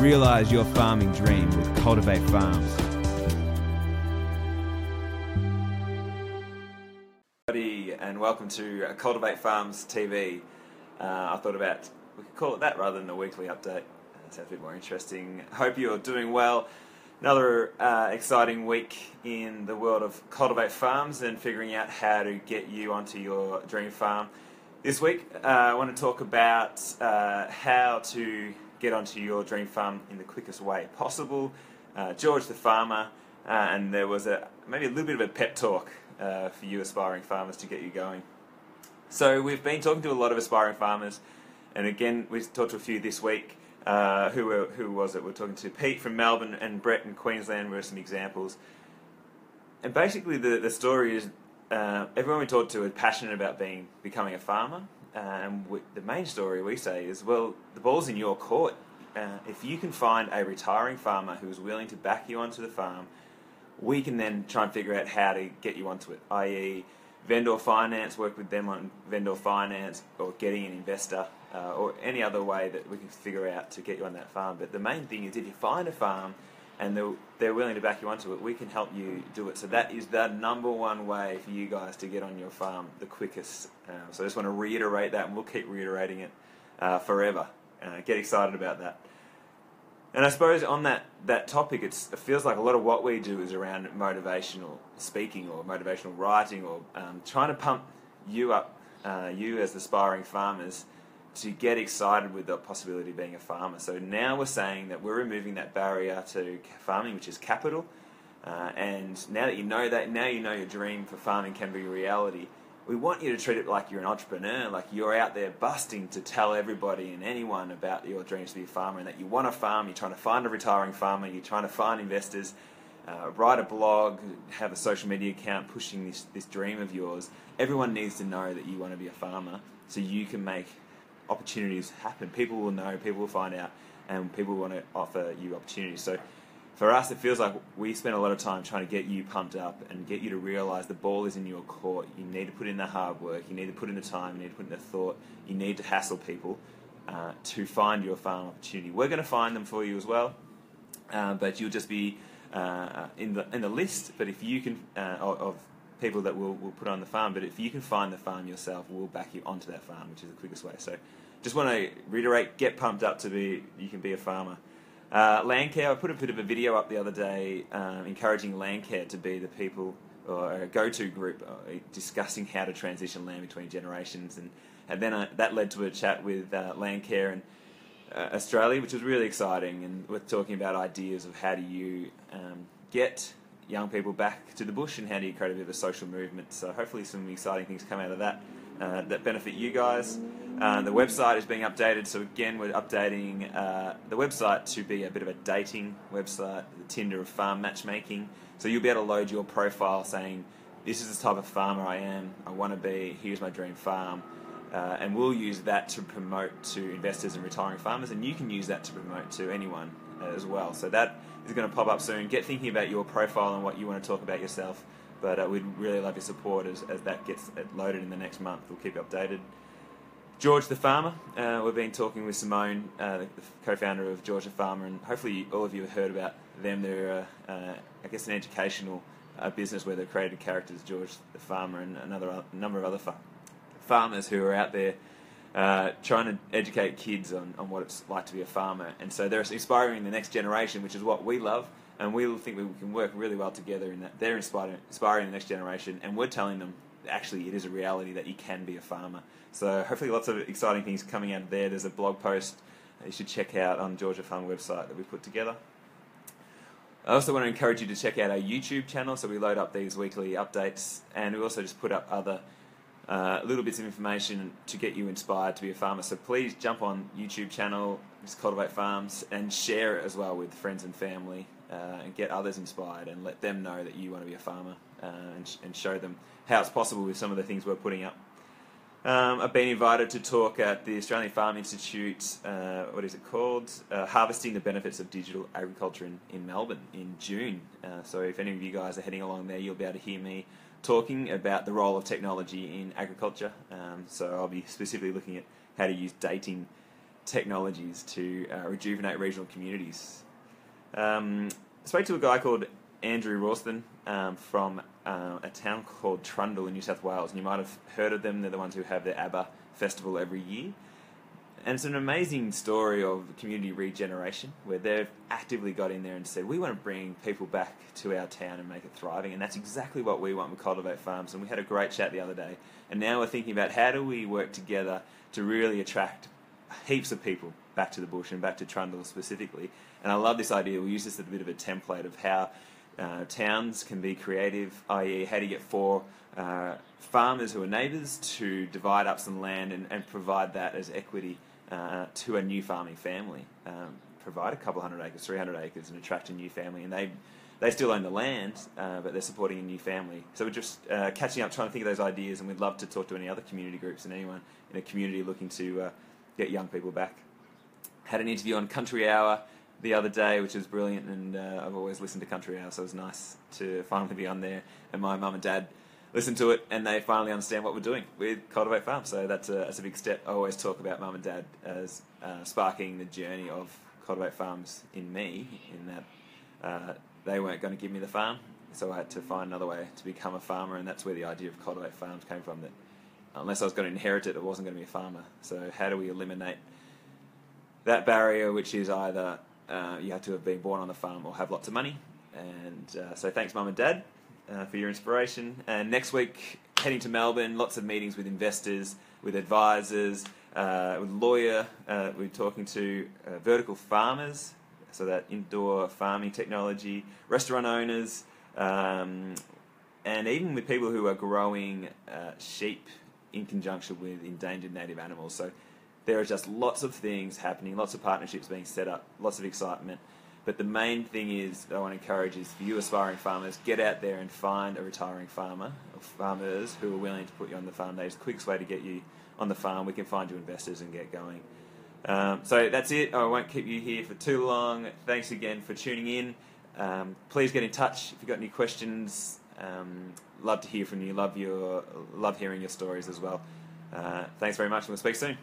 Realize your farming dream with Cultivate Farms. and welcome to Cultivate Farms TV. Uh, I thought about we could call it that rather than the weekly update. That sounds a bit more interesting. Hope you're doing well. Another uh, exciting week in the world of Cultivate Farms and figuring out how to get you onto your dream farm. This week, uh, I want to talk about uh, how to get onto your dream farm in the quickest way possible. Uh, George the farmer, uh, and there was a maybe a little bit of a pep talk uh, for you aspiring farmers to get you going. So we've been talking to a lot of aspiring farmers, and again we've talked to a few this week. Uh, who were, who was it? We're talking to Pete from Melbourne and Brett in Queensland were some examples. And basically, the, the story is uh, everyone we talked to is passionate about being becoming a farmer. Uh, and we, the main story we say is, well, the ball's in your court. Uh, if you can find a retiring farmer who's willing to back you onto the farm, we can then try and figure out how to get you onto it, i.e., vendor finance, work with them on vendor finance, or getting an investor, uh, or any other way that we can figure out to get you on that farm. But the main thing is if you find a farm and they're, they're willing to back you onto it, we can help you do it. So that is the number one way for you guys to get on your farm the quickest. Uh, so I just want to reiterate that, and we'll keep reiterating it uh, forever. Uh, get excited about that. And I suppose on that, that topic, it feels like a lot of what we do is around motivational speaking or motivational writing or um, trying to pump you up, uh, you as aspiring farmers, to get excited with the possibility of being a farmer. So now we're saying that we're removing that barrier to farming, which is capital. Uh, and now that you know that, now you know your dream for farming can be a reality we want you to treat it like you're an entrepreneur, like you're out there busting to tell everybody and anyone about your dreams to be a farmer and that you want to farm, you're trying to find a retiring farmer, you're trying to find investors, uh, write a blog, have a social media account pushing this, this dream of yours. Everyone needs to know that you want to be a farmer so you can make opportunities happen. People will know, people will find out, and people want to offer you opportunities. So for us, it feels like we spend a lot of time trying to get you pumped up and get you to realize the ball is in your court. You need to put in the hard work, you need to put in the time, you need to put in the thought, you need to hassle people uh, to find your farm opportunity. We're going to find them for you as well, uh, but you'll just be uh, in the in the list. But if you can, uh, of, of people that we'll, we'll put on the farm, but if you can find the farm yourself, we'll back you onto that farm, which is the quickest way. So just want to reiterate, get pumped up to be, you can be a farmer. Uh, Landcare, I put a bit of a video up the other day um, encouraging Landcare to be the people or a go-to group uh, discussing how to transition land between generations, and and then I, that led to a chat with uh, Landcare and uh, Australia, which was really exciting, and we're talking about ideas of how do you um, get young people back to the bush and how do you create a bit of a social movement. So hopefully some exciting things come out of that uh, that benefit you guys. Uh, the website is being updated, so again, we're updating uh, the website to be a bit of a dating website, the Tinder of farm matchmaking. So you'll be able to load your profile saying, This is the type of farmer I am, I want to be, here's my dream farm. Uh, and we'll use that to promote to investors and retiring farmers, and you can use that to promote to anyone as well. So that is going to pop up soon. Get thinking about your profile and what you want to talk about yourself. But uh, we'd really love your support as, as that gets loaded in the next month. We'll keep you updated. George the Farmer. Uh, we've been talking with Simone, uh, the, co-founder of George the Farmer, and hopefully all of you have heard about them. They're, uh, uh I guess, an educational uh, business where they've created characters, George the Farmer, and another a number of other fa- farmers who are out there uh, trying to educate kids on, on what it's like to be a farmer. And so they're inspiring the next generation, which is what we love. And we think we can work really well together in that they're inspiring, inspiring the next generation, and we're telling them actually it is a reality that you can be a farmer. So hopefully lots of exciting things coming out of there. There's a blog post you should check out on George the Farmer website that we put together. I also want to encourage you to check out our YouTube channel. So we load up these weekly updates, and we also just put up other uh, little bits of information to get you inspired to be a farmer. So please jump on YouTube channel, just Cultivate Farms, and share it as well with friends and family, uh, and get others inspired, and let them know that you want to be a farmer, uh, and, and show them how it's possible with some of the things we're putting up. Um, I've been invited to talk at the Australian Farm Institute, uh, what is it called? Uh, Harvesting the Benefits of Digital Agriculture in, in Melbourne in June. Uh, so if any of you guys are heading along there, you'll be able to hear me talking about the role of technology in agriculture. Um, so I'll be specifically looking at how to use dating technologies to uh, rejuvenate regional communities. Um, I spoke to a guy called Andrew Rawston um, from uh, a town called Trundle in New South Wales, and you might have heard of them. They're the ones who have the ABBA festival every year. And it's an amazing story of community regeneration where they've actively got in there and said, we want to bring people back to our town and make it thriving. And that's exactly what we want with Cultivate Farms. And we had a great chat the other day. And now we're thinking about how do we work together to really attract heaps of people back to the bush and back to Trundle specifically. And I love this idea. We use this as a bit of a template of how uh, towns can be creative, i.e., how do you get four uh, farmers who are neighbours to divide up some land and, and provide that as equity uh, to a new farming family. Um, provide a couple hundred acres, 300 acres, and attract a new family. And they they still own the land, uh, but they're supporting a new family. So we're just uh, catching up, trying to think of those ideas, and we'd love to talk to any other community groups and anyone in a community looking to uh, get young people back. Had an interview on Country Hour the other day, which was brilliant, and uh, I've always listened to Country Hour, so it was nice to finally be on there. And my mum and dad listen to it and they finally understand what we're doing with Cultivate Farm. So that's a, that's a big step. I always talk about mum and dad as uh, sparking the journey of Cultivate Farms in me, in that uh, they weren't going to give me the farm, so I had to find another way to become a farmer, and that's where the idea of Cultivate Farms came from. That unless I was going to inherit it, I wasn't going to be a farmer. So how do we eliminate that barrier, which is either uh, you have to have been born on the farm or have lots of money? And uh, so thanks, mum and dad uh, for your inspiration. And next week, heading to Melbourne, lots of meetings with investors, with advisors, uh, with lawyer. Uh, we're talking to uh, vertical farmers, so that indoor farming technology, restaurant owners, um, and even with people who are growing uh, sheep in conjunction with endangered native animals. So there are just lots of things happening, lots of partnerships being set up, lots of excitement. But the main thing is I want to encourage is for you aspiring farmers, get out there and find a retiring farmer or farmers who are willing to put you on the farm. It's the quickest way to get you on the farm. We can find you investors and get going. Um, so that's it. I won't keep you here for too long. Thanks again for tuning in. Um, please get in touch if you've got any questions. Um, love to hear from you. Love your love hearing your stories as well. Uh, thanks very much, and we'll speak soon.